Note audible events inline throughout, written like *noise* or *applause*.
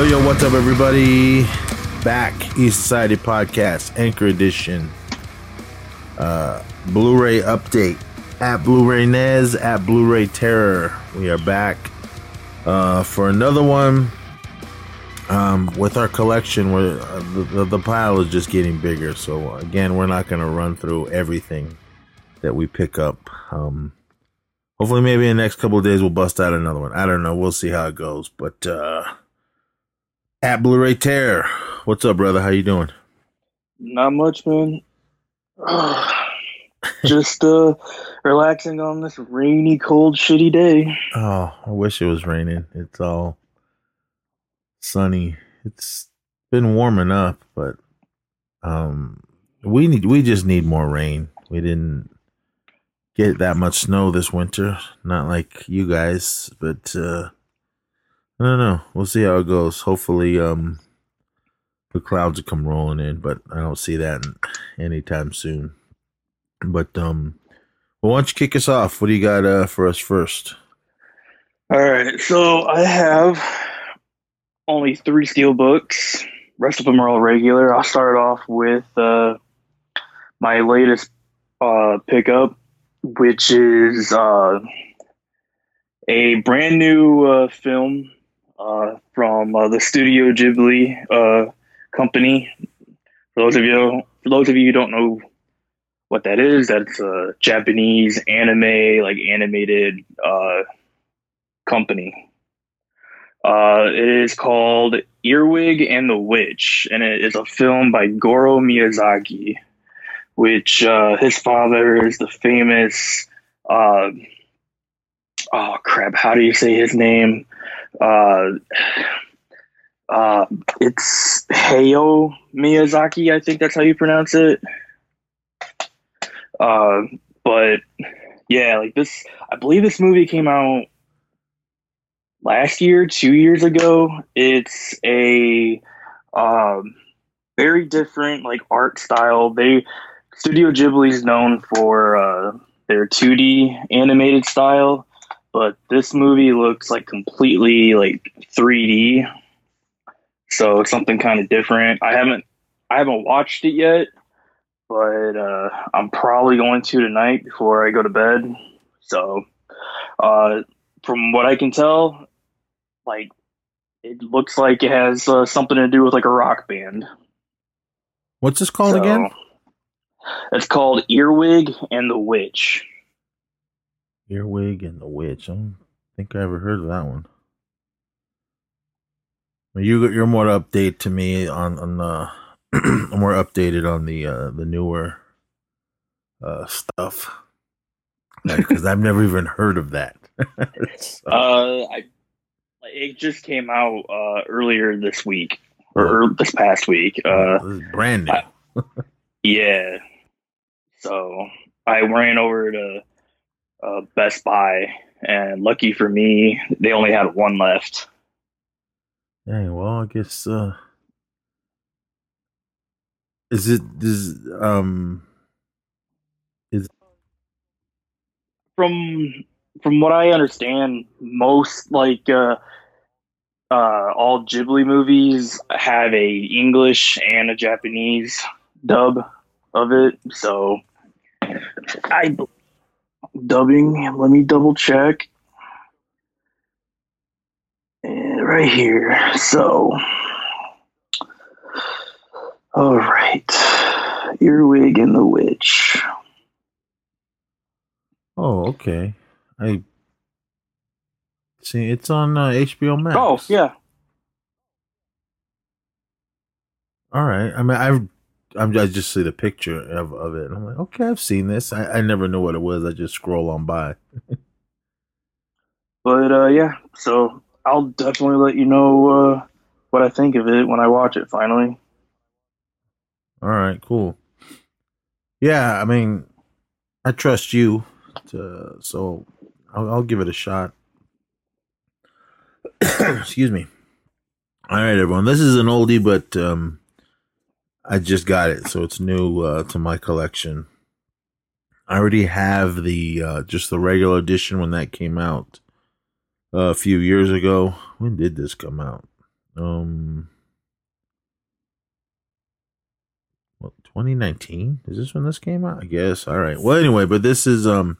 Yo, yo, what's up, everybody? Back, East Society Podcast, Anchor Edition, uh, Blu ray update at Blu ray Nez, at Blu ray Terror. We are back uh, for another one um, with our collection. Where uh, the, the, pile is just getting bigger. So, again, we're not going to run through everything that we pick up. Um, hopefully, maybe in the next couple of days, we'll bust out another one. I don't know. We'll see how it goes. But, uh, at Blu-ray Tear, What's up, brother? How you doing? Not much, man. *sighs* Just uh relaxing on this rainy, cold, shitty day. Oh, I wish it was raining. It's all sunny. It's been warming up, but um we need we just need more rain. We didn't get that much snow this winter, not like you guys, but uh I don't know. We'll see how it goes. Hopefully, um, the clouds will come rolling in, but I don't see that anytime soon. But um, well, why don't you kick us off? What do you got uh, for us first? All right, so I have only three steel books. Rest of them are all regular. I'll start off with uh, my latest uh, pickup, which is uh, a brand new uh, film uh, from uh, the Studio Ghibli uh, company. For those of you, for those of you who don't know what that is, that's a Japanese anime, like animated uh, company. It is called Earwig and the Witch, and it is a film by Goro Miyazaki, which his father is the famous. Oh crap! How do you say his name? Uh, *sighs* uh, it's Hayao Miyazaki. I think that's how you pronounce it. Uh, but yeah, like this, I believe this movie came out last year, two years ago. It's a um, very different like art style. They Studio Ghibli is known for uh, their 2D animated style, but this movie looks like completely like 3D. So something kind of different. I haven't I haven't watched it yet, but uh, I'm probably going to tonight before I go to bed. So, uh, from what I can tell, like it looks like it has uh, something to do with like a rock band. What's this called so, again? It's called Earwig and the Witch. Earwig and the Witch. I don't think I ever heard of that one. You you're more update to me on on the *clears throat* more updated on the uh, the newer uh, stuff because I've never even heard of that. *laughs* so. Uh, I it just came out uh, earlier this week or, or this past week. Uh, this brand new. I, *laughs* yeah. So I ran over to uh, Best Buy, and lucky for me, they only had one left. Dang, well, I guess uh is it is um is from from what I understand, most like uh uh all Ghibli movies have a English and a Japanese dub of it, so I dubbing. Let me double check. And right here. So, all right. Earwig and the Witch. Oh, okay. I see. It's on uh, HBO Max. Oh, yeah. All right. I mean, I've I'm, I just see the picture of, of it. I'm like, okay, I've seen this. I, I never knew what it was. I just scroll on by. *laughs* but uh, yeah, so I'll definitely let you know uh, what I think of it when I watch it finally. All right, cool. Yeah, I mean, I trust you, to, so I'll, I'll give it a shot. *coughs* Excuse me. All right, everyone. This is an oldie, but um, I just got it, so it's new uh, to my collection. I already have the uh, just the regular edition when that came out uh, a few years ago. When did this come out? Um, what 2019? Is this when this came out? I guess. All right. Well, anyway, but this is um,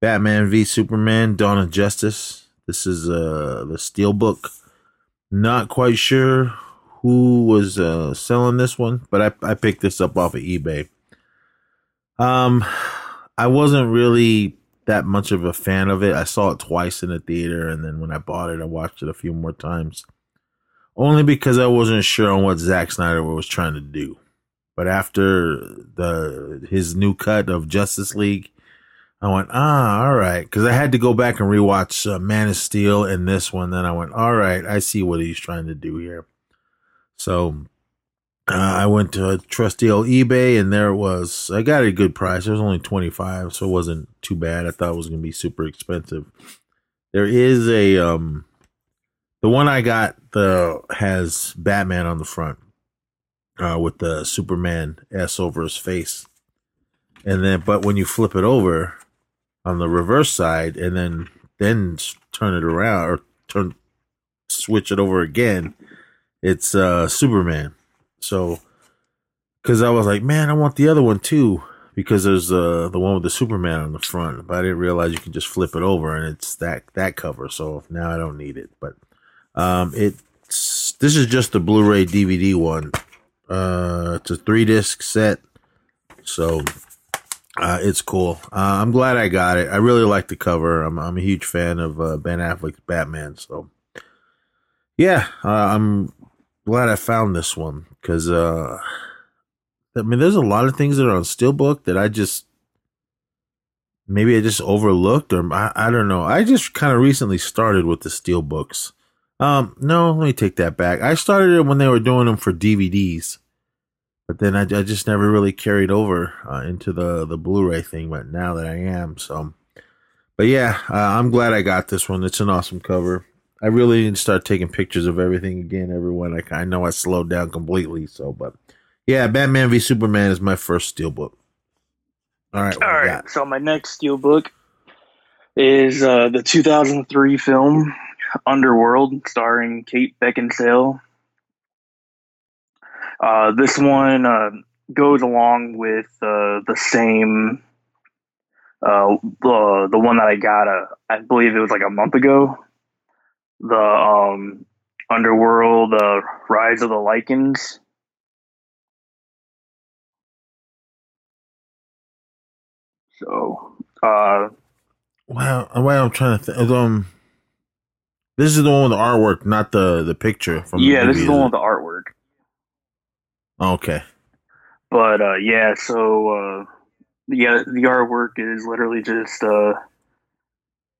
Batman v Superman: Dawn of Justice. This is uh the Steelbook. Not quite sure who was uh, selling this one, but I, I picked this up off of eBay. Um, I wasn't really that much of a fan of it. I saw it twice in the theater, and then when I bought it, I watched it a few more times. Only because I wasn't sure on what Zack Snyder was trying to do. But after the his new cut of Justice League, I went, ah, all right. Because I had to go back and rewatch uh, Man of Steel and this one. Then I went, all right, I see what he's trying to do here. So uh, I went to a trusty old eBay and there it was. I got a good price. It was only 25, so it wasn't too bad. I thought it was going to be super expensive. There is a um the one I got the has Batman on the front uh with the Superman S over his face. And then but when you flip it over on the reverse side and then then turn it around or turn switch it over again, it's uh Superman. So, because I was like, man, I want the other one too, because there's uh, the one with the Superman on the front, but I didn't realize you can just flip it over and it's that that cover. So now I don't need it. But um, it's this is just the Blu-ray DVD one. Uh, it's a three disc set, so uh, it's cool. Uh, I'm glad I got it. I really like the cover. I'm I'm a huge fan of uh, Ben Affleck's Batman. So yeah, uh, I'm glad I found this one because uh, I mean, there's a lot of things that are on Steelbook that I just maybe I just overlooked or I, I don't know. I just kind of recently started with the Steelbooks. Um, no, let me take that back. I started it when they were doing them for DVDs, but then I, I just never really carried over uh, into the the Blu-ray thing. But now that I am, so. But yeah, uh, I'm glad I got this one. It's an awesome cover. I really to start taking pictures of everything again, everyone. I, I know I slowed down completely, so but yeah, Batman v Superman is my first steelbook. All right, all right. So my next steelbook is uh, the 2003 film Underworld, starring Kate Beckinsale. Uh, this one uh, goes along with uh, the same uh, the the one that I got. Uh, I believe it was like a month ago the um, Underworld, uh, Rise of the Lycans. So, uh, wow, wow, I'm trying to think. Um, this is the one with the artwork, not the the picture from. Yeah, movie, this is the one with the artwork. Okay. But uh, yeah, so uh, yeah, the artwork is literally just uh,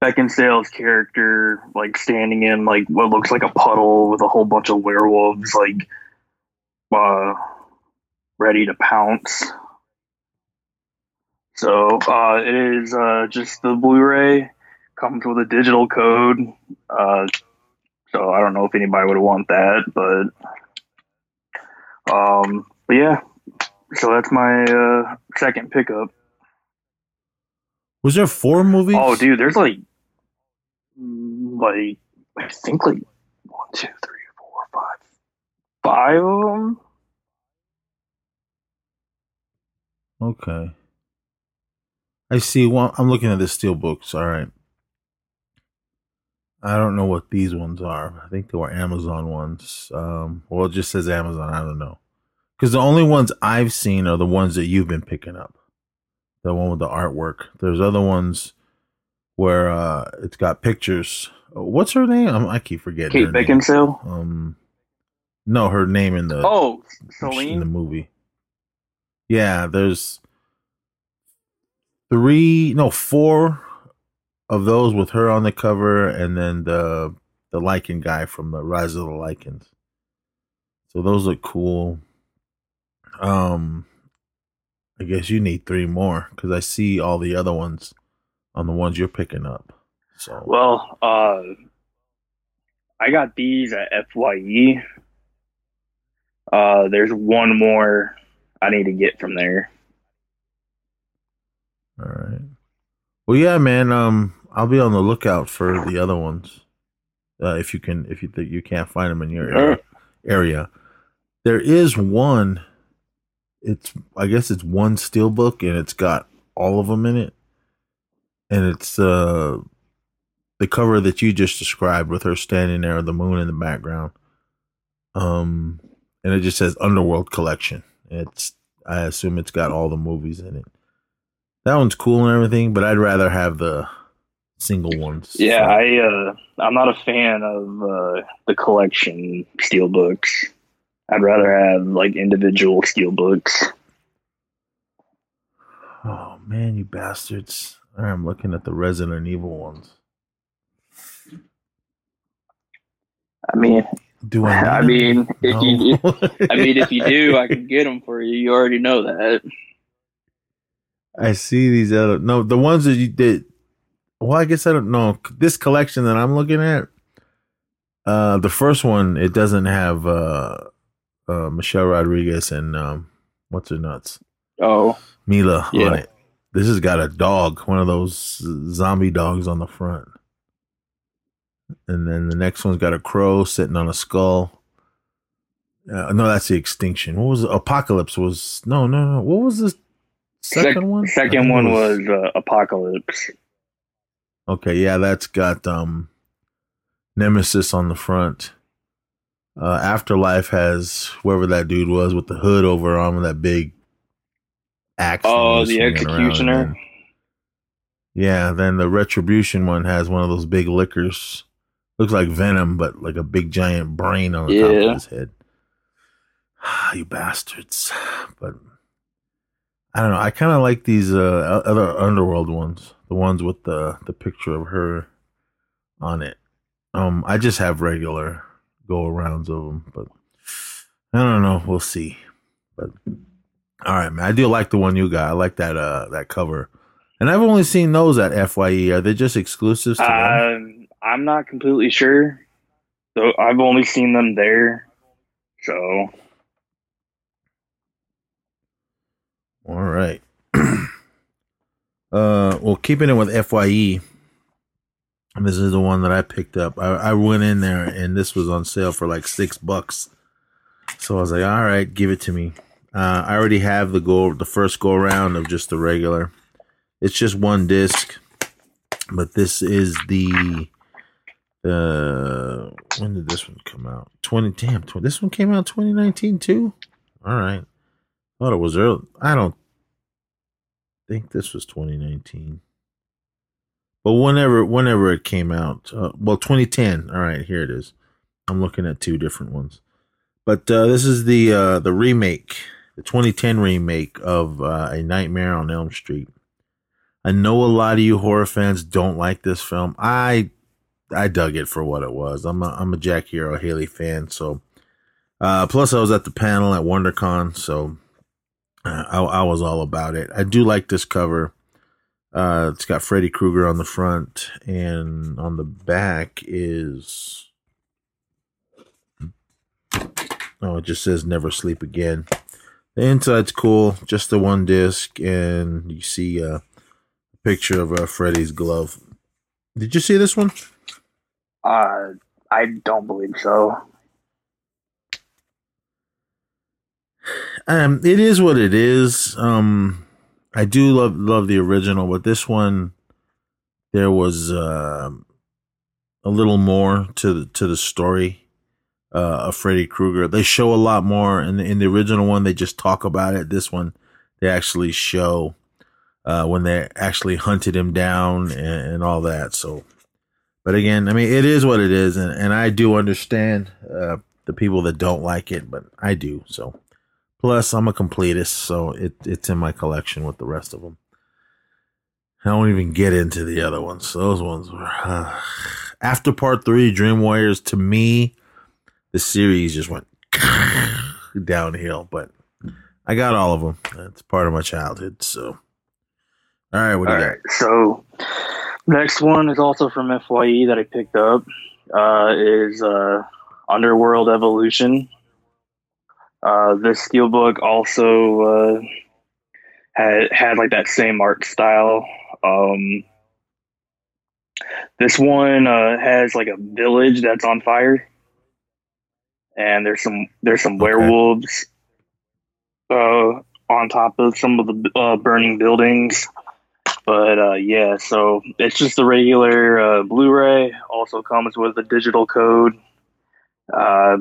Beckinsale's character like standing in like what looks like a puddle with a whole bunch of werewolves like uh ready to pounce. So uh it is uh just the Blu-ray comes with a digital code. Uh so I don't know if anybody would want that, but um but yeah. So that's my uh second pickup. Was there four movies? Oh, dude, there's like like I think like one, two, three, four, five, five of them. Okay. I see one. I'm looking at the steel books. All right. I don't know what these ones are. I think they were Amazon ones. Um, well, it just says Amazon. I don't know. Because the only ones I've seen are the ones that you've been picking up. The one with the artwork. There's other ones where uh, it's got pictures. What's her name? I keep forgetting. Kate Beckinsale. Um, no, her name in the oh Selene in the movie. Yeah, there's three, no, four of those with her on the cover, and then the the Lycan guy from the Rise of the Lycans. So those look cool. Um, I guess you need three more because I see all the other ones on the ones you're picking up. So well, uh, I got these at FYE. Uh, there's one more I need to get from there. All right. Well, yeah, man. Um, I'll be on the lookout for the other ones. uh, if you can if you think you can't find them in your area, area. There is one. It's I guess it's one steelbook and it's got all of them in it, and it's uh the cover that you just described with her standing there, the moon in the background. Um, and it just says Underworld Collection. It's I assume it's got all the movies in it. That one's cool and everything, but I'd rather have the single ones. Yeah, so. I uh, I'm not a fan of uh, the collection steel books. I'd rather have like individual steel books. Oh man, you bastards! I'm looking at the Resident Evil ones. I mean, do I? *laughs* I mean, no. if you, I mean, if you do, I can get them for you. You already know that. *laughs* I see these other no, the ones that you did. Well, I guess I don't know this collection that I'm looking at. Uh, the first one it doesn't have uh, uh Michelle Rodriguez and um, what's her nuts? Oh, Mila yeah. on it. This has got a dog, one of those zombie dogs on the front and then the next one's got a crow sitting on a skull. Uh, no, that's the extinction. What was apocalypse? Was no, no, no. What was the second Sec- one? Second one was, was uh, apocalypse. Okay, yeah, that's got um Nemesis on the front. Uh, Afterlife has whoever that dude was with the hood over on that big Oh, the executioner. yeah, then the Retribution one has one of those big lickers Looks like Venom, but like a big giant brain on the yeah. top of his head. *sighs* you bastards. But I don't know. I kind of like these uh, other underworld ones, the ones with the the picture of her on it. Um, I just have regular go arounds of them, but I don't know. We'll see. But all right, man. I do like the one you got. I like that uh that cover. And I've only seen those at FYE. Are they just exclusives to them? I'm not completely sure. So I've only seen them there. So. All right. *clears throat* uh, well, keeping it with FYE, this is the one that I picked up. I, I went in there and this was on sale for like six bucks. So I was like, all right, give it to me. Uh, I already have the go, the first go around of just the regular. It's just one disc, but this is the uh, when did this one come out? Twenty. Damn, 20, this one came out twenty nineteen too. All right, thought it was early. I don't think this was twenty nineteen. But whenever whenever it came out, uh, well, twenty ten. All right, here it is. I'm looking at two different ones, but uh, this is the uh, the remake, the 2010 remake of uh, A Nightmare on Elm Street. I know a lot of you horror fans don't like this film. I I dug it for what it was. I'm a I'm a Jackie Earle Haley fan, so uh, plus I was at the panel at WonderCon, so uh, I, I was all about it. I do like this cover. Uh, it's got Freddy Krueger on the front, and on the back is oh, it just says "Never Sleep Again." The inside's cool, just the one disc, and you see a picture of uh, Freddy's glove. Did you see this one? Uh, I don't believe so. Um, it is what it is. Um, I do love love the original, but this one there was uh, a little more to the, to the story uh, of Freddy Krueger. They show a lot more in the, in the original one. They just talk about it. This one they actually show uh, when they actually hunted him down and, and all that. So but again, I mean, it is what it is, and, and I do understand uh, the people that don't like it, but I do. So, plus, I'm a completist, so it it's in my collection with the rest of them. I won't even get into the other ones. Those ones were uh, *sighs* after part three, Dream Warriors. To me, the series just went downhill, but I got all of them. It's part of my childhood. So, all right, what do you right, got? So, Next one is also from FYE that I picked up. Uh, is uh, Underworld Evolution. Uh, this steelbook also uh, had had like that same art style. Um, This one uh, has like a village that's on fire, and there's some there's some Okay. werewolves uh, on top of some of the uh, burning buildings. But uh, yeah, so it's just the regular uh, Blu-ray. Also comes with a digital code. Uh,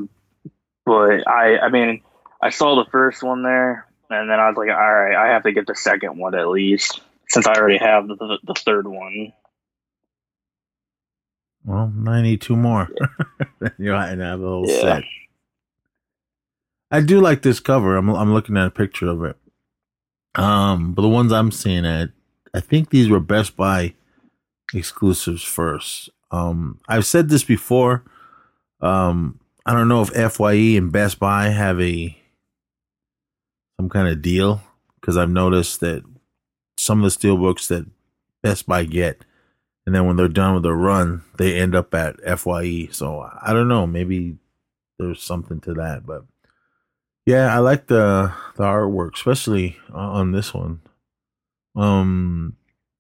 but I, I mean, I saw the first one there, and then I was like, all right, I have to get the second one at least, since I already have the, the, third one. Well, I need two more. *laughs* you know, and have the whole Yeah. set. I do like this cover. I'm I'm looking at a picture of it. Um, but the ones I'm seeing at, I think these were Best Buy exclusives first. Um, I've said this before. Um, I don't know if FYE and Best Buy have a some kind of deal because I've noticed that some of the steelbooks that Best Buy get, and then when they're done with their run, they end up at FYE. So I don't know. Maybe there's something to that, but yeah, I like the the artwork, especially on this one. Um,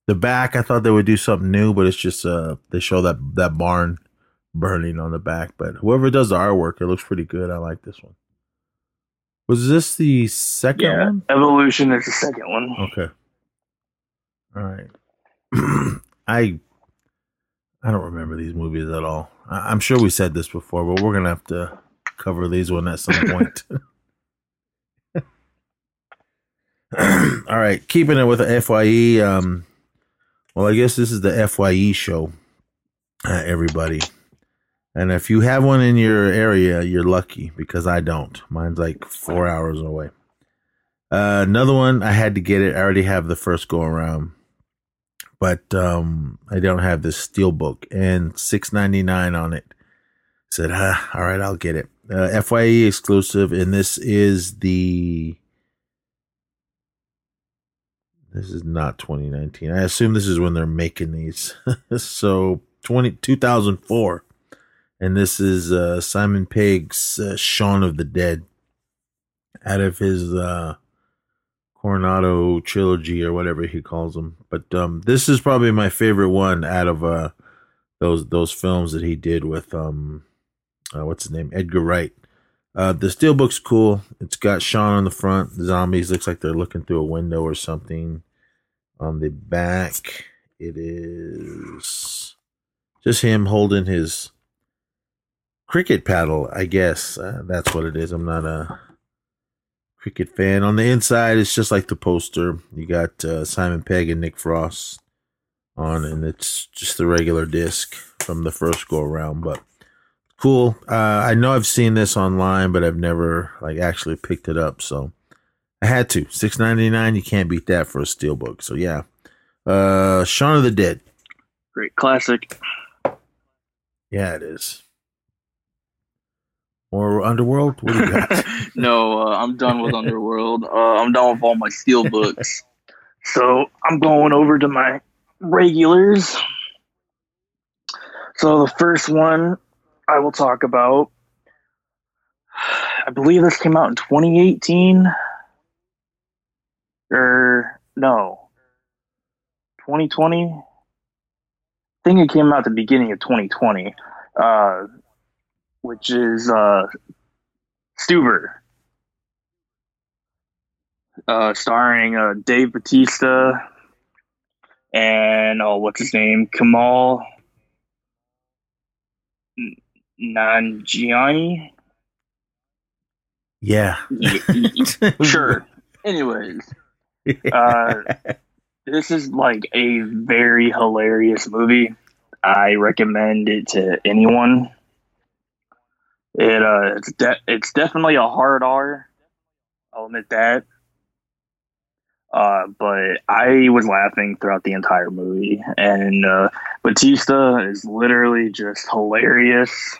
the back, I thought they would do something new, but it's just uh they show that that barn burning on the back. But whoever does the artwork, it looks pretty good. I like this one. Was this the second Yeah, one? Evolution is the second one. Okay. All right. *clears throat* I I don't remember these movies at all. I, I'm sure we said this before, but we're gonna have to cover these one at some *laughs* point. *laughs* *clears throat* all right, keeping it with the FYE. Um, well, I guess this is the FYE show, uh, everybody. And if you have one in your area, you're lucky because I don't. Mine's like four hours away. Uh, another one, I had to get it. I already have the first go around, but um, I don't have the steel book and six ninety nine on it. Said, ah, all right, I'll get it. Uh, FYE exclusive, and this is the. This is not 2019. I assume this is when they're making these. *laughs* so 20, 2004. And this is uh, Simon Pegg's uh, Shaun of the Dead out of his uh, Cornetto trilogy or whatever he calls them. But um, this is probably my favorite one out of uh, those those films that he did with um, uh, what's his name, Edgar Wright. Uh, the steelbook's cool. It's got Shaun on the front. The zombies looks like they're looking through a window or something. On the back, it is just him holding his cricket paddle. I guess uh, that's what it is. I'm not a cricket fan. On the inside, it's just like the poster. You got uh, Simon Pegg and Nick Frost on, and it's just the regular disc from the first go around. But cool. Uh, I know I've seen this online, but I've never like actually picked it up. So I had to. Six ninety nine. You can't beat that for a steelbook. So yeah. Uh, Shaun of the Dead. Great classic. Yeah, it is. Or Underworld. What do you got? *laughs* no, uh, I'm done with Underworld. Uh, I'm done with all my steel books. so I'm going over to my regulars. So the first one I will talk about, I believe this came out in 2018. Or no, 2020. I think it came out the beginning of 2020. Uh, which is uh, Stuber, uh, starring uh, Dave Batista and oh, what's his name, Kamal Nanjiani. yeah. Y- y- *laughs* sure. Anyways, uh, this is like a very hilarious movie. I recommend it to anyone. It uh, it's de- it's definitely a hard R. I'll admit that. Uh, but I was laughing throughout the entire movie, and uh, Batista is literally just hilarious.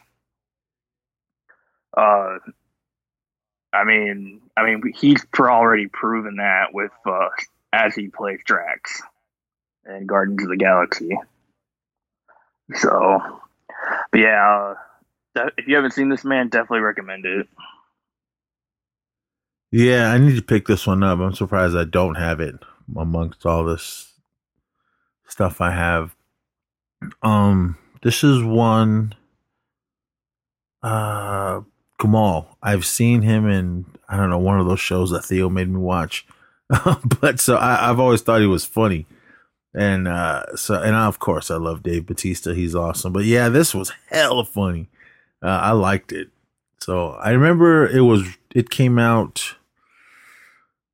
Uh, I mean, I mean, he's already proven that with uh, as he plays Drax in Guardians of the Galaxy. So, but yeah, uh, if you haven't seen this man, definitely recommend it. Yeah, I need to pick this one up. I'm surprised I don't have it amongst all this stuff I have. Um, this is one. Uh, Kamal. I've seen him in I don't know one of those shows that Theo made me watch, *laughs* but so I, I've always thought he was funny, and uh, so and I, of course I love Dave Batista. He's awesome. But yeah, this was hella funny. Uh, I liked it. So I remember it was it came out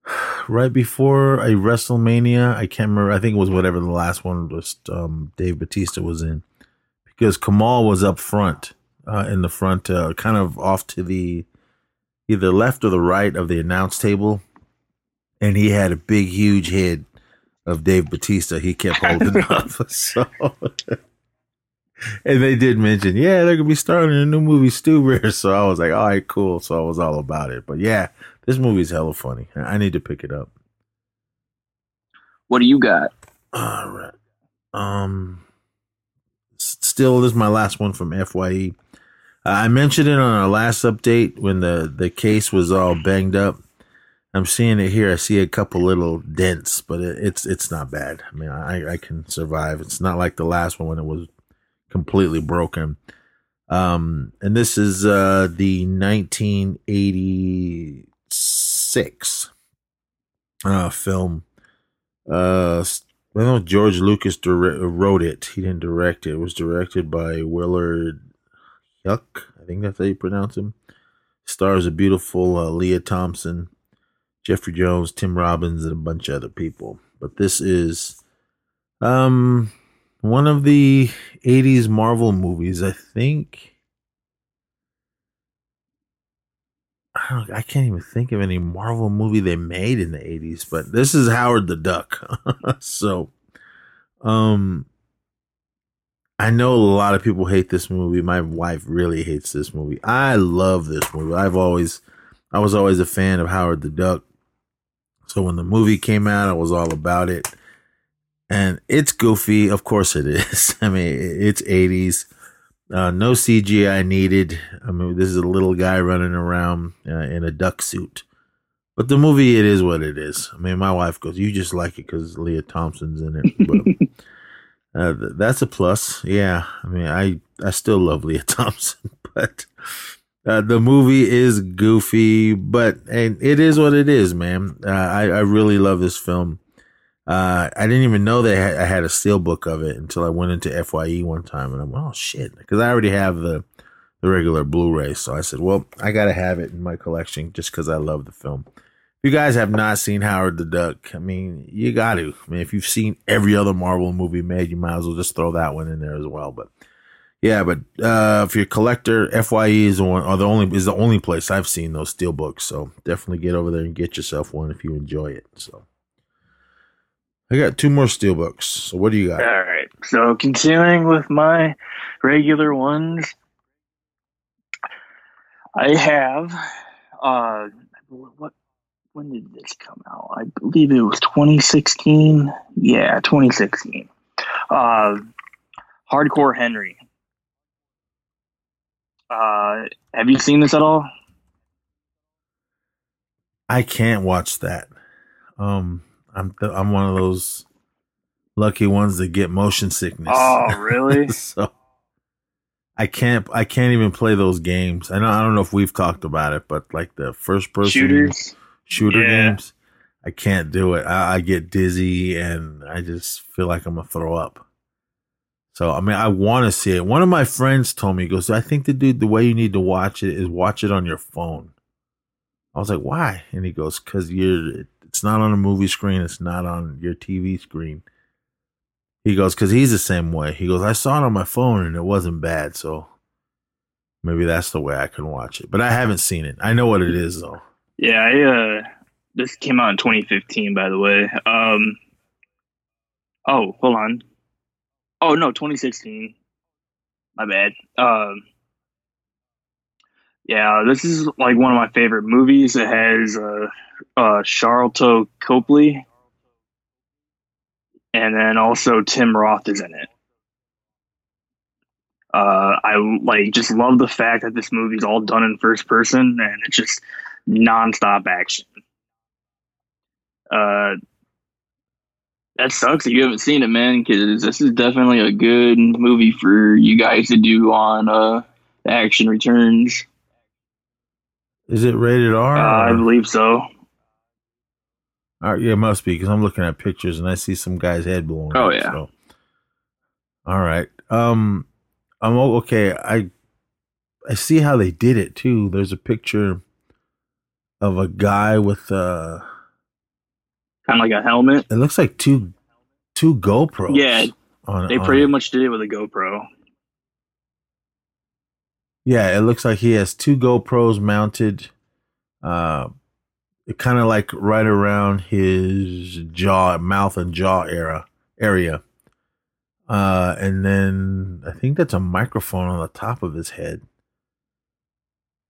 *sighs* right before a WrestleMania. I can't remember. I think it was whatever the last one was. Um, Dave Batista was in because Kamal was up front uh, in the front, uh, kind of off to the either left or the right of the announce table, and he had a big, huge head of Dave Batista. He kept *laughs* holding up. *laughs* So, *laughs* and they did mention, yeah, they're gonna be starting a new movie, Stuber. So I was like, all right, cool. So I was all about it. But yeah, this movie's hella funny. I need to pick it up. What do you got? All right. Um, still, this is my last one from FYE. I mentioned it on our last update when the, the case was all banged up. I'm seeing it here. I see a couple little dents, but it, it's it's not bad. I mean, I, I can survive. It's not like the last one when it was completely broken. Um, and this is uh, the 1986 uh, film. Uh, I know George Lucas wrote it. He didn't direct it. It was directed by Willard Huyck, I think that's how you pronounce him. Stars a beautiful uh, Lea Thompson, Jeffrey Jones, Tim Robbins, and a bunch of other people. But this is um one of the 80s Marvel movies, I think. I, I can't even think of any Marvel movie they made in the 80s, but this is Howard the Duck. *laughs* so, um, I know a lot of people hate this movie. My wife really hates this movie. I love this movie. I've always, I was always a fan of Howard the Duck. So when the movie came out, I was all about it. And it's goofy. Of course it is. *laughs* I mean, it's 80s. Uh, no CGI needed. I mean, this is a little guy running around uh, in a duck suit. But the movie, it is what it is. I mean, my wife goes, "You just like it because Lea Thompson's in it." But *laughs* uh, that's a plus. Yeah, I mean, I I still love Lea *laughs* Thompson, but uh, the movie is goofy, but and it is what it is, man. Uh, I I really love this film. Uh, I didn't even know that I had a steel book of it until I went into FYE one time, and I'm oh shit, because I already have the the regular Blu-ray. So I said, well, I gotta have it in my collection just because I love the film you guys have not seen Howard the Duck, I mean, you got to. I mean, if you've seen every other Marvel movie made, you might as well just throw that one in there as well. But yeah, but uh, if you're a collector, FYE is the one, or the only is the only place I've seen those steel books. So definitely get over there and get yourself one if you enjoy it. So I got two more steel books. So what do you got? All right. So continuing with my regular ones, I have uh, what when did this come out? I believe it was 2016. Yeah, 2016. Uh, Hardcore Henry. Uh, have you seen this at all? I can't watch that. Um, I'm th- I'm one of those lucky ones that get motion sickness. Oh, really? *laughs* so I can't I can't even play those games. I know I don't know if we've talked about it, but like the first person shooters shooter yeah. games. I can't do it. I, I, get dizzy and I just feel like I'm gonna throw up. So I mean, I want to see it. One of my friends told me, he goes, "I think the dude, the way you need to watch it is watch it on your phone." I was like, "Why?" And he goes, "Cause you're, it's not on a movie screen. It's not on your TV screen." He goes, "Cause he's the same way." He goes, "I saw it on my phone and it wasn't bad, so maybe that's the way I can watch it." But I haven't seen it. I know what it is though. Yeah, I, uh, this came out in 2015, by the way. Um, oh, hold on. Oh no, 2016. My bad. Um, yeah, this is like one of my favorite movies. It has uh, uh, Sharlto Copley, and then also Tim Roth is in it. Uh, I like just love the fact that this movie's all done in first person, and it's just nonstop action. Uh, that sucks that you haven't seen it, man. Because this is definitely a good movie for you guys to do on uh, Action Returns. Is it rated R? Uh, I believe so. Uh, yeah, it must be because I'm looking at pictures and I see some guy's head blowing. Oh up, yeah. So. All right. Um, I'm okay. I I see how they did it too. There's a picture of a guy with uh kind of like a helmet. It looks like two two GoPros. Yeah, on, they pretty much did it with a GoPro. Yeah, it looks like he has two GoPros mounted, uh, kind of like right around his jaw, mouth and jaw era area. Uh, and then I think that's a microphone on the top of his head.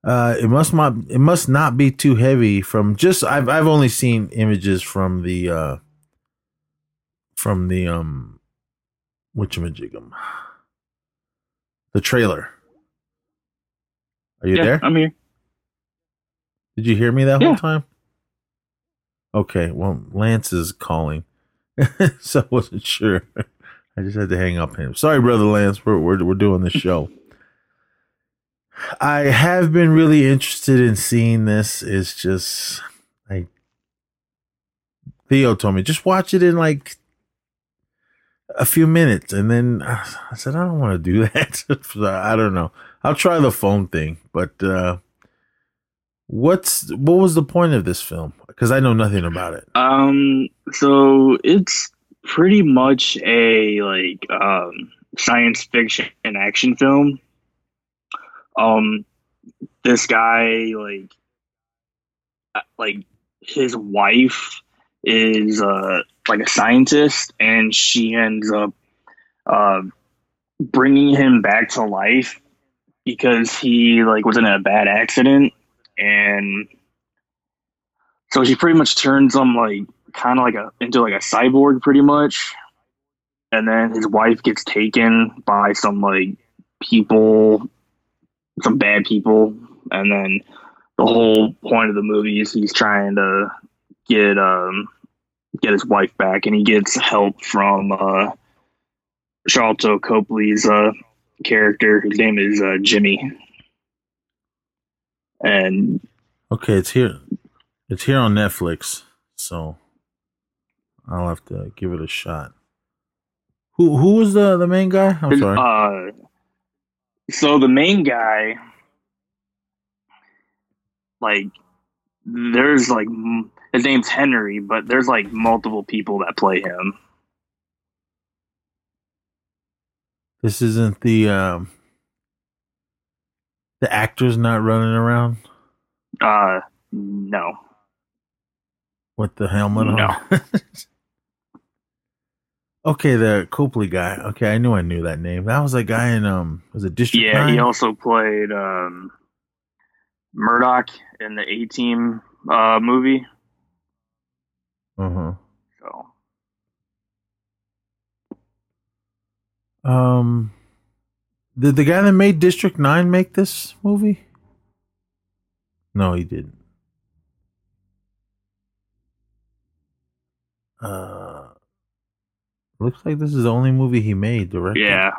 Uh, it must not it must not be too heavy from just I've I've only seen images from the uh from the um whatchamajigam the trailer. Are you yeah, there? I'm here. Did you hear me that Yeah. whole time? Okay, well Lance is calling, *laughs* so I wasn't sure. I just had to hang up him. Sorry, brother Lance. We're we're we're doing this show. I have been really interested in seeing this. It's just I Theo told me just watch it in like a few minutes, and then uh, I said I don't want to do *laughs* that. I don't know. I'll try the phone thing, but uh what's what was the point of this film? Because I know nothing about it. Um, so it's pretty much a like um science fiction and action film. Um, this guy like uh, like his wife is uh like a scientist, and she ends up uh bringing him back to life because he like was in a bad accident. And so she pretty much turns him like kind of like a into like a cyborg pretty much. And then his wife gets taken by some like people some bad people and then the whole point of the movie is he's trying to get um get his wife back and he gets help from uh Sharlto Copley's uh character his name is uh Jimmy and Okay, it's here. It's here on Netflix, so I'll have to give it a shot. Who who was the the main guy? I'm sorry. Uh, so the main guy, like, there's like his name's Henry, but there's like multiple people that play him. This isn't the um the actors not running around Uh, no, with the helmet No. on. *laughs* okay, the Copley guy. Okay, I knew I knew that name. That was a guy in um was it District yeah, he also played um Murdock in the A Team uh movie. Uh-huh. So Um, did the guy that made District Nine make this movie? No, he didn't. Uh, looks like this is the only movie he made directly. yeah,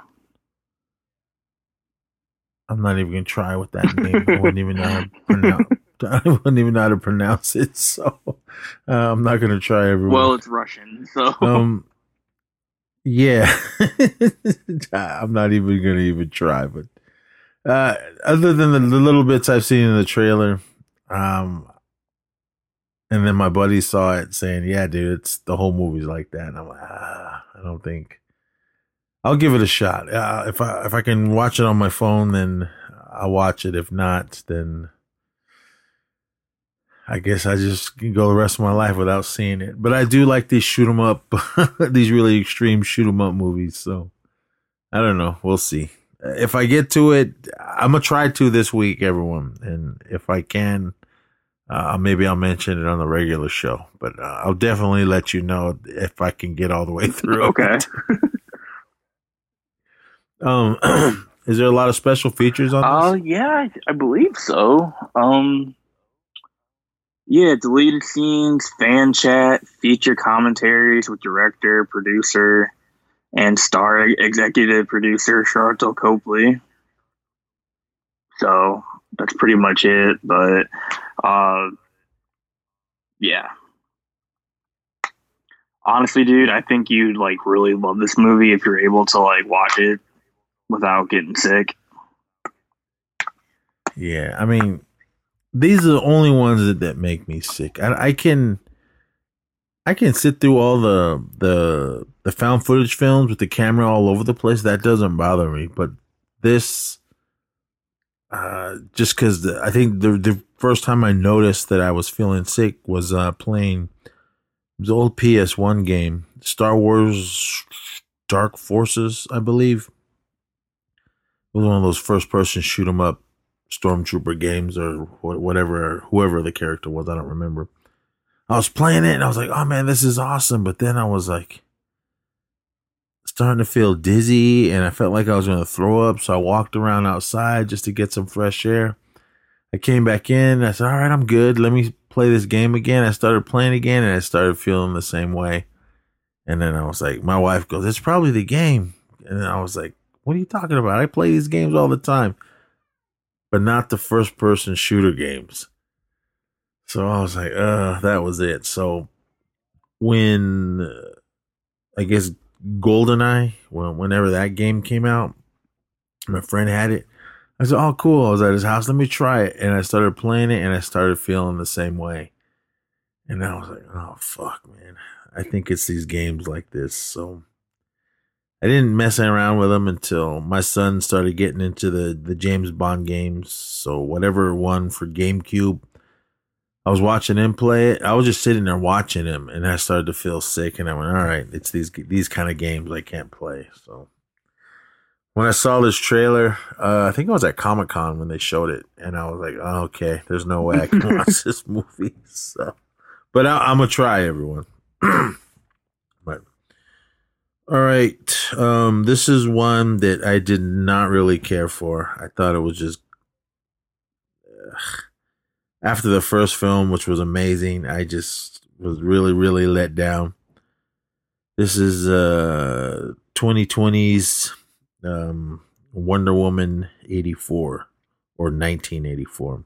I'm not even gonna try with that name. I wouldn't even know how to pronounce. *laughs* *laughs* I wouldn't even know how to pronounce it, so uh, I'm not gonna try everyone. well, it's Russian, so um yeah *laughs* i'm not even gonna even try but uh other than the, the little bits i've seen in the trailer um and then my buddy saw it saying yeah dude it's the whole movie's like that and i'm like ah, i don't think i'll give it a shot uh, if i if i can watch it on my phone then i'll watch it if not then I guess I just can go the rest of my life without seeing it. But I do like these shoot 'em up, *laughs* these really extreme shoot 'em up movies. So I don't know. We'll see. If I get to it, I'm gonna try to this week, everyone. And if I can, uh, maybe I'll mention it on the regular show. But uh, I'll definitely let you know if I can get all the way through. okay. *laughs* Um, *clears throat* is there a lot of special features on Uh, this? yeah, I, I believe so. Um, Yeah, deleted scenes, fan chat, feature commentaries with director, producer, and star executive producer Sharlto Copley. So that's pretty much it. But uh, yeah, honestly, dude, I think you'd like really love this movie if you're able to like watch it without getting sick. Yeah, I mean, these are the only ones that, that make me sick. I, I can, I can sit through all the the the found footage films with the camera all over the place. That doesn't bother me, but this, uh, just because I think the the first time I noticed that I was feeling sick was uh playing the old PS1 game, Star Wars Dark Forces, I believe. It was one of those first person shoot 'em up stormtrooper games or whatever, whoever the character was. I don't remember. I was playing it and I was like, oh man, this is awesome. But then I was like, starting to feel dizzy and I felt like I was going to throw up. So I walked around outside just to get some fresh air. I came back in. I said, all right, I'm good. Let me play this game again. I started playing again and I started feeling the same way. And then I was like, my wife goes, it's probably the game. And I was like, what are you talking about? I play these games all the time but not the first person shooter games. So I was like, uh, that was it. So when uh, I guess GoldenEye, well, whenever that game came out, my friend had it. I said, oh, cool. I was at his house. Let me try it. And I started playing it and I started feeling the same way. And I was like, oh, fuck, man. I think it's these games like this. So I didn't mess around with them until my son started getting into the the James Bond games. So whatever one for GameCube, I was watching him play it. I was just sitting there watching him, and I started to feel sick. And I went, "All right, it's these these kind of games I can't play." So when I saw this trailer, uh, I think I was at Comic Con when they showed it, and I was like, oh, "Okay, there's no way I can *laughs* watch this movie." So, but I, I'm gonna try everyone. *clears throat* but All right. Um, this is one that I did not really care for. I thought it was just after the first film, which was amazing. I just was really, really let down. This is uh 2020's um, Wonder Woman 84 or 1984.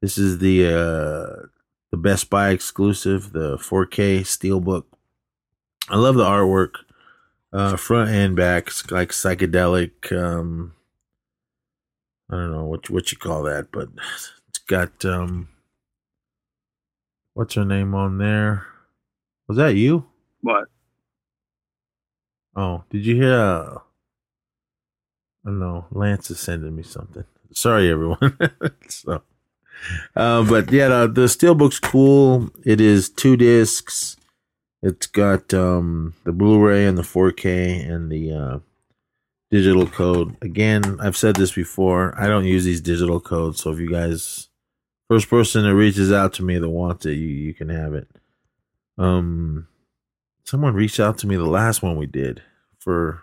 This is the uh the Best Buy exclusive, the 4K steelbook. I love the artwork uh, front and back, like psychedelic. Um, I don't know what what you call that, but it's got um, what's her name on there? Was that you? What? Oh, did you hear? Uh, I don't know. Lance is sending me something. Sorry, everyone. *laughs* so, uh, but yeah, the, the steelbook's cool. It is two discs. It's got um, the Blu-ray and the 4K and the uh, digital code. Again, I've said this before. I don't use these digital codes, so if you guys first person that reaches out to me that wants it, you you can have it. Um, someone reached out to me the last one we did for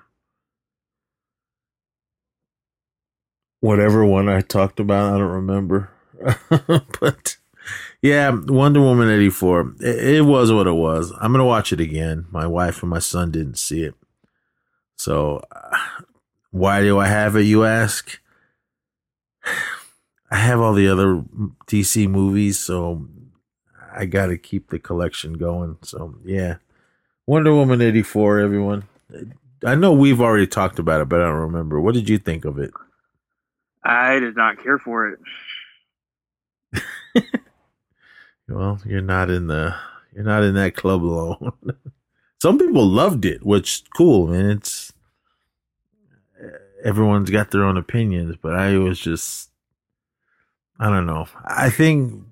whatever one I talked about. I don't remember, *laughs* but yeah, Wonder Woman 84. It, it, was what it was. I'm to watch it again. My wife and my son didn't see it. So, why do I have it, you ask? I have all the other DC movies, so I got to keep the collection going. So, yeah. Wonder Woman 84, everyone. I know we've already talked about it, but I don't remember. What did you think of it? I did not care for it. *laughs* Well, you're not in the you're not in that club alone. *laughs* Some people loved it, which cool, man. It's eh, everyone's got their own opinions, but I was just I don't know. I think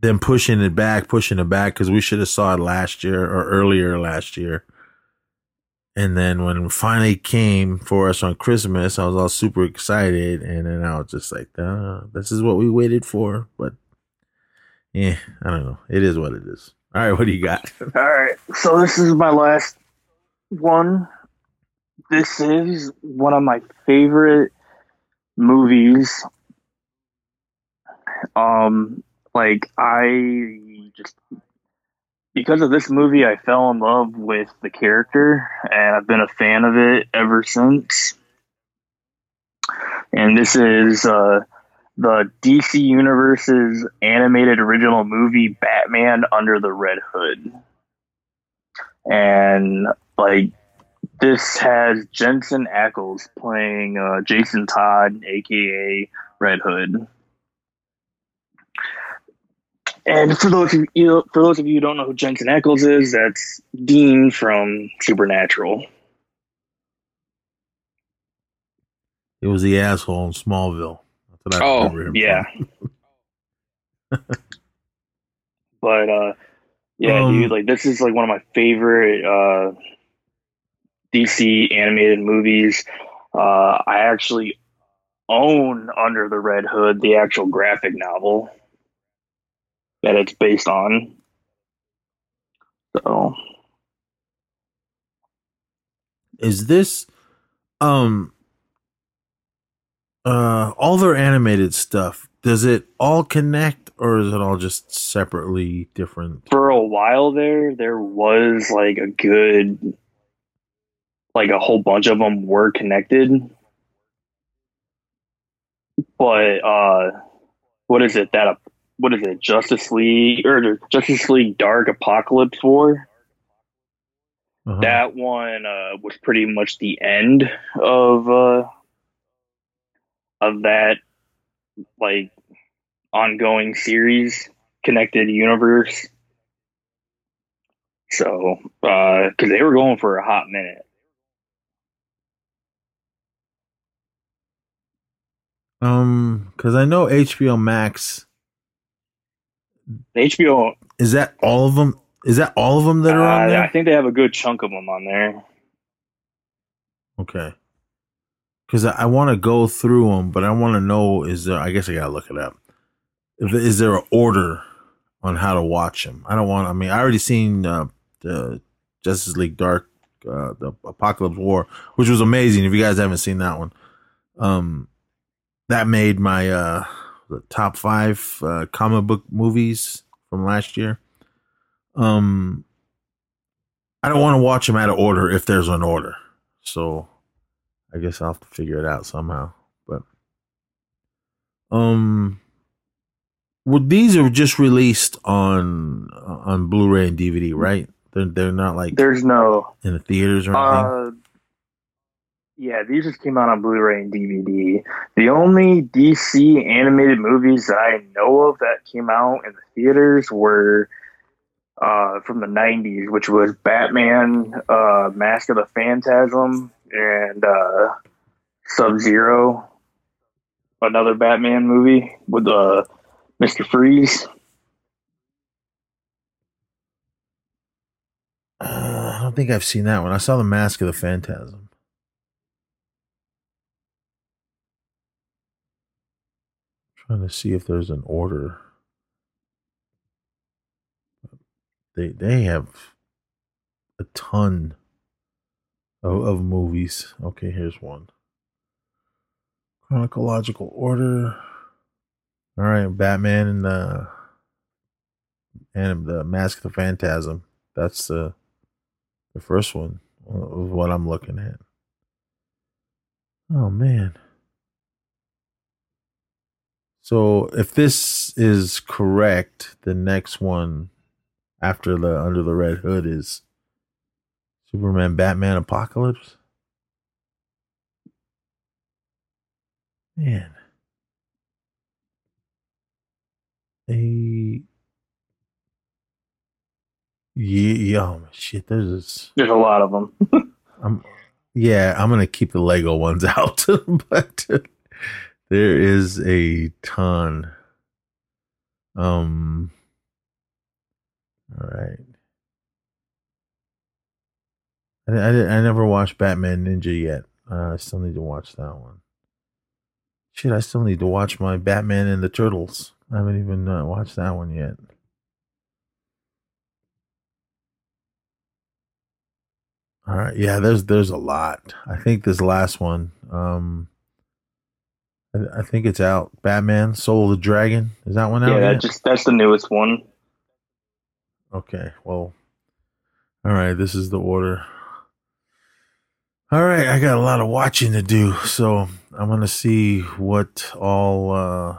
them pushing it back, pushing it back because we should have saw it last year or earlier last year. And then when it finally came for us on Christmas, I was all super excited, and then I was just like, uh, "This is what we waited for." But yeah, I don't know. It is what it is. All right, what do you got? *laughs* All right, so this is my last one. This is one of my favorite movies. Um, like I just because of this movie, I fell in love with the character, and I've been a fan of it ever since. And this is uh, the DC Universe's animated original movie, Batman Under the Red Hood. And like this has Jensen Ackles playing uh, Jason Todd, aka Red Hood. And for those of you, for those of you who don't know who Jensen Ackles is, that's Dean from Supernatural. It was the asshole in Smallville. That's what I oh, remember him yeah. *laughs* but uh, yeah, um, dude, like this is like one of my favorite uh, DC animated movies. Uh, I actually own Under the Red Hood, the actual graphic novel that it's based on. So, is this um uh all their animated stuff? Does it all connect, or is it all just separately different? For a while there, there was like a good, like a whole bunch of them were connected, but uh, what is it that what is it, Justice League or Justice League Dark Apokolips War. Uh-huh. That one uh, was pretty much the end of uh, of that like ongoing series connected universe. So, because uh, they were going for a hot minute. Um, because I know HBO Max HBO is that all of them? Is that all of them that are on uh, there? I think they have a good chunk of them on there. Okay. Because I, I want to go through them, but I want to know is there? I guess I gotta look it up. If, is there an order on how to watch them? I don't want. I mean, I already seen uh, the Justice League Dark, uh, the Apokolips War, which was amazing. If you guys haven't seen that one, um, that made my uh the top five uh, comic book movies from last year. Um, I don't want to watch them out of order if there's an order, so I guess I'll have to figure it out somehow. But um, well, these are just released on on Blu-ray and DVD, right? They're they're not like there's no in the theaters or anything. Uh, yeah, these just came out on Blu-ray and DVD. The only DC animated movies that I know of that came out in the theaters were uh, from the '90s, which was Batman, uh, Mask of the Phantasm, and uh, Sub Zero. Another Batman movie with uh, Mister Freeze. Uh, I don't think I've seen that one. I saw the Mask of the Phantasm. Trying to see if there's an order. They they have a ton of, of movies. Okay, here's one. Chronological order. All right, Batman and the and the Mask of the Phantasm. That's the the first one of what I'm looking at. Oh man. So if this is correct, the next one after the Under the Red Hood is Superman Batman Apocalypse. Man. A yeah, yeah, shit. There's there's a lot of them. *laughs* I'm, yeah, I'm gonna keep the Lego ones *laughs* out, but there is a ton. Um. All right. I, I, I never watched Batman Ninja yet. Uh, I still need to watch that one. Shit, I still need to watch my Batman and the Turtles. I haven't even uh, watched that one yet. All right, yeah, there's there's a lot. I think this last one, um, I, I think it's out. Batman: Soul of the Dragon is that one out? Yeah, that just that's the newest one. Okay, well, all right. This is the order. All right, I got a lot of watching to do, so I'm gonna see what all uh,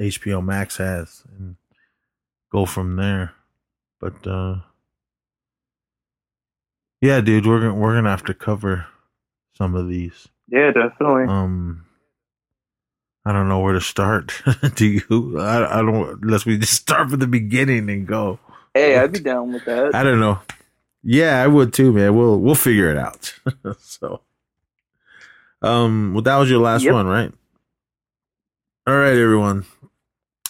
HBO Max has and go from there. But uh, yeah, dude, we're gonna we're gonna have to cover some of these. Yeah, definitely. Um, I don't know where to start. *laughs* do you? I, I don't. Unless we *laughs* just start from the beginning and go. hey, I'd be *laughs* down with that. I don't know. Yeah, I would too, man. We'll we'll figure it out. so, um, well, that was your last Yep. one, right? All right, everyone.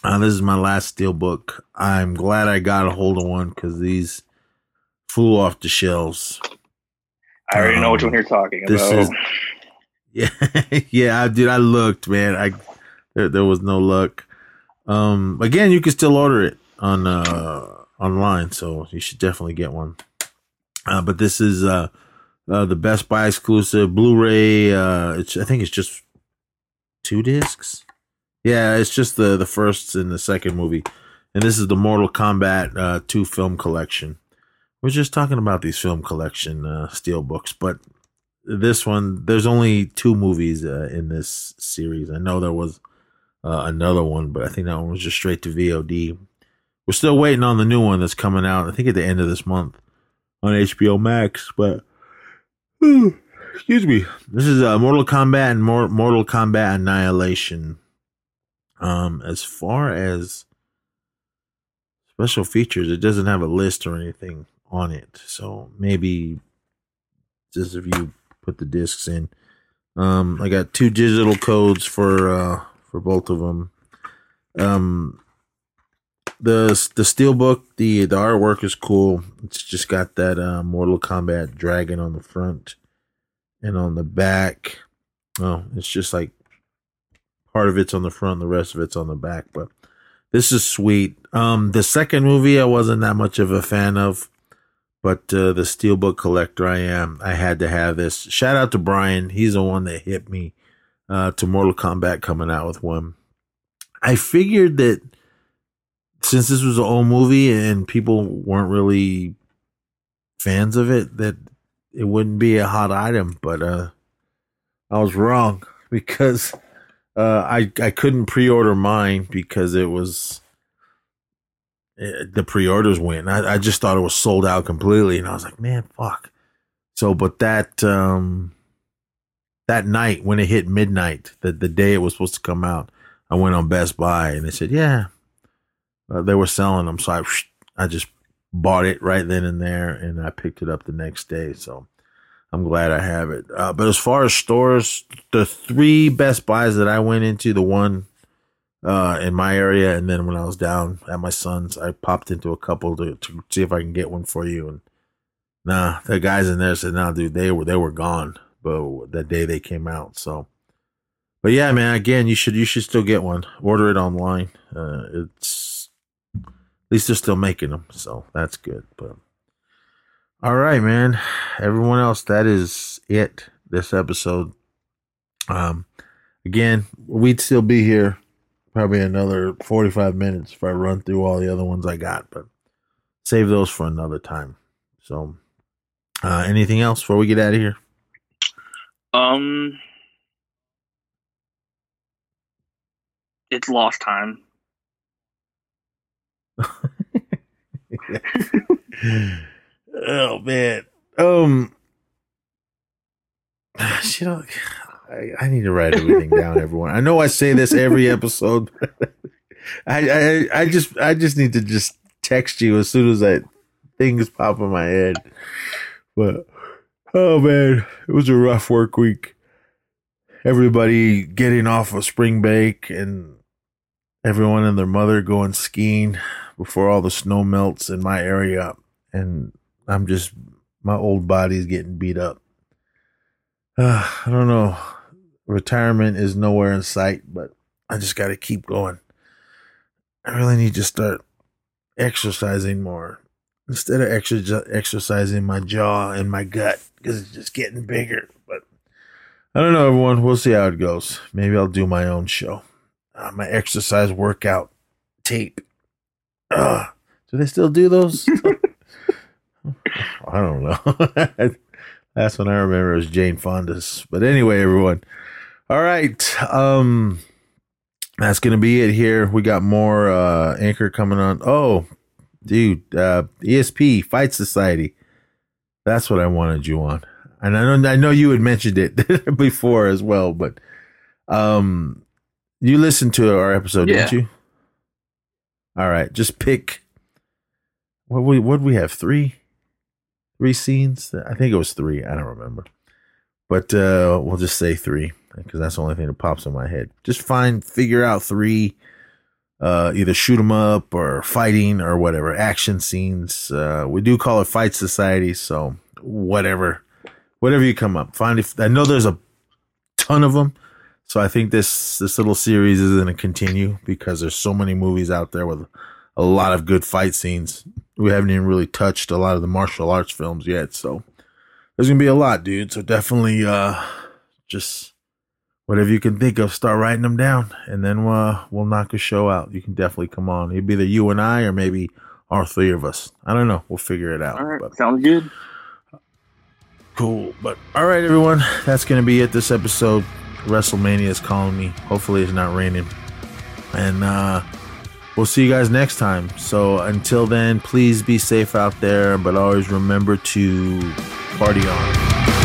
Uh, this is my last steel book. I'm glad I got a hold of one because these flew off the shelves. I already know which um, one you're talking this about. is- Yeah, *laughs* yeah, dude. I looked, man. I there, there was no luck. Um, again, you can still order it on uh online, so you should definitely get one. Uh, but this is uh, uh the Best Buy exclusive Blu-ray. Uh, it's I think it's just two discs. Yeah, it's just the the first and the second movie, and this is the Mortal Kombat uh two film collection. We're just talking about these film collection uh, steel books, but this one there's only two movies uh, in this series. I know there was uh, another one, but I think that one was just straight to VOD. We're still waiting on the new one that's coming out. I think at the end of this month on HBO Max. But excuse me, this is uh, Mortal Kombat and Mor- Mortal Kombat Annihilation. Um, as far as special features, it doesn't have a list or anything on it. So maybe just if you put the discs in. Um, I got two digital codes for uh for both of them. Um, the the steelbook, the the artwork is cool. It's just got that uh, Mortal Kombat dragon on the front and on the back. Oh, it's just like part of it's on the front, the rest of it's on the back. But this is sweet. Um, the second movie I wasn't that much of a fan of, but uh, the steelbook collector I am. I had to have this. Shout out to Brian. He's the one that hit me uh, to Mortal Kombat coming out with one. I figured that since this was an old movie and people weren't really fans of it, that it wouldn't be a hot item. But uh, I was wrong *laughs* because uh, I I couldn't pre-order mine because it was eh, the pre-orders went. I, I just thought it was sold out completely, and I was like, man, fuck. So, but that um that night when it hit midnight, the the day it was supposed to come out, I went on Best Buy and they said, yeah, uh, they were selling them. So I I just bought it right then and there, and I picked it up the next day. So. I'm glad I have it. Uh, but as far as stores, the three Best Buys that I went into, the one uh, in my area, and then when I was down at my son's, I popped into a couple to, to see if I can get one for you. And nah, the guys in there said, "Nah, dude, they were they were gone." But that day they came out, so. But yeah, man. Again, you should you should still get one. Order it online. Uh, it's at least they're still making them, so that's good. But all right, man. Everyone else, that is it. This episode. Um, again, we'd still be here probably another 45 minutes if I run through all the other ones I got, but save those for another time. So, uh, anything else before we get out of here? Um, it's lost time. *laughs* oh man. Um *sighs* you know I, I need to write everything down, everyone. I know I say this every episode. I, I I just I just need to just text you as soon as that things pop in my head. But oh man, it was a rough work week. Everybody getting off of spring break and everyone and their mother going skiing before all the snow melts in my area and I'm just my old body's getting beat up. Uh, *sighs* I don't know. Retirement is nowhere in sight, but I just got to keep going. I really need to start exercising more instead of exer- exercising my jaw and my gut because it's just getting bigger. But I don't know, everyone. We'll see how it goes. Maybe I'll do my own show, uh, my exercise workout tape. Do they still do those? *laughs* I don't know. *laughs* Last one I remember was Jane Fonda's. But anyway, everyone. All right. Um that's gonna be it here. We got more uh anchor coming on. Oh, dude, uh ESP Fight Society. That's what I wanted you on. And I know I know you had mentioned it *laughs* before as well, but um you listened to our episode, Yeah. didn't you? All right, just pick what we what we have three three scenes. I think it was three. I don't remember, but uh, we'll just say three because that's the only thing that pops in my head. Just find figure out three, uh, either shoot 'em up or fighting or whatever action scenes. Uh, we do call it Fight Society, so whatever, whatever you come up. Find if I know there's a ton of them. So I think this this little series is going to continue because there's so many movies out there with a lot of good fight scenes. We haven't even really touched a lot of the martial arts films yet, so there's gonna be a lot, dude. So definitely, uh, just whatever you can think of, start writing them down, and then uh, we'll knock a show out. You can definitely come on. It'd be either you and I, or maybe all three of us. I don't know. We'll figure it out. All right, But sounds good. cool. But all right, everyone, that's gonna be it. This episode, WrestleMania is calling me. Hopefully, it's not raining, and uh, we'll see you guys next time. So until then, please be safe out there, but always remember to party on.